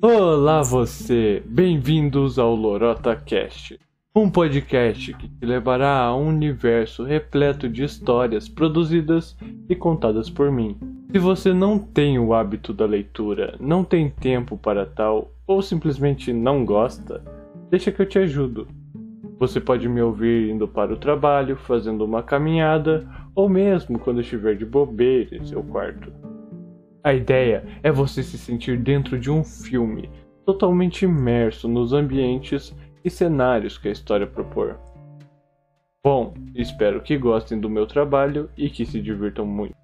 Olá você, bem-vindos ao Lorota Cast, um podcast que te levará a um universo repleto de histórias produzidas e contadas por mim. Se você não tem o hábito da leitura, não tem tempo para tal ou simplesmente não gosta, deixa que eu te ajudo. Você pode me ouvir indo para o trabalho, fazendo uma caminhada ou mesmo quando estiver de bobeira em seu quarto. A ideia é você se sentir dentro de um filme, totalmente imerso nos ambientes e cenários que a história propor. Bom, espero que gostem do meu trabalho e que se divirtam muito.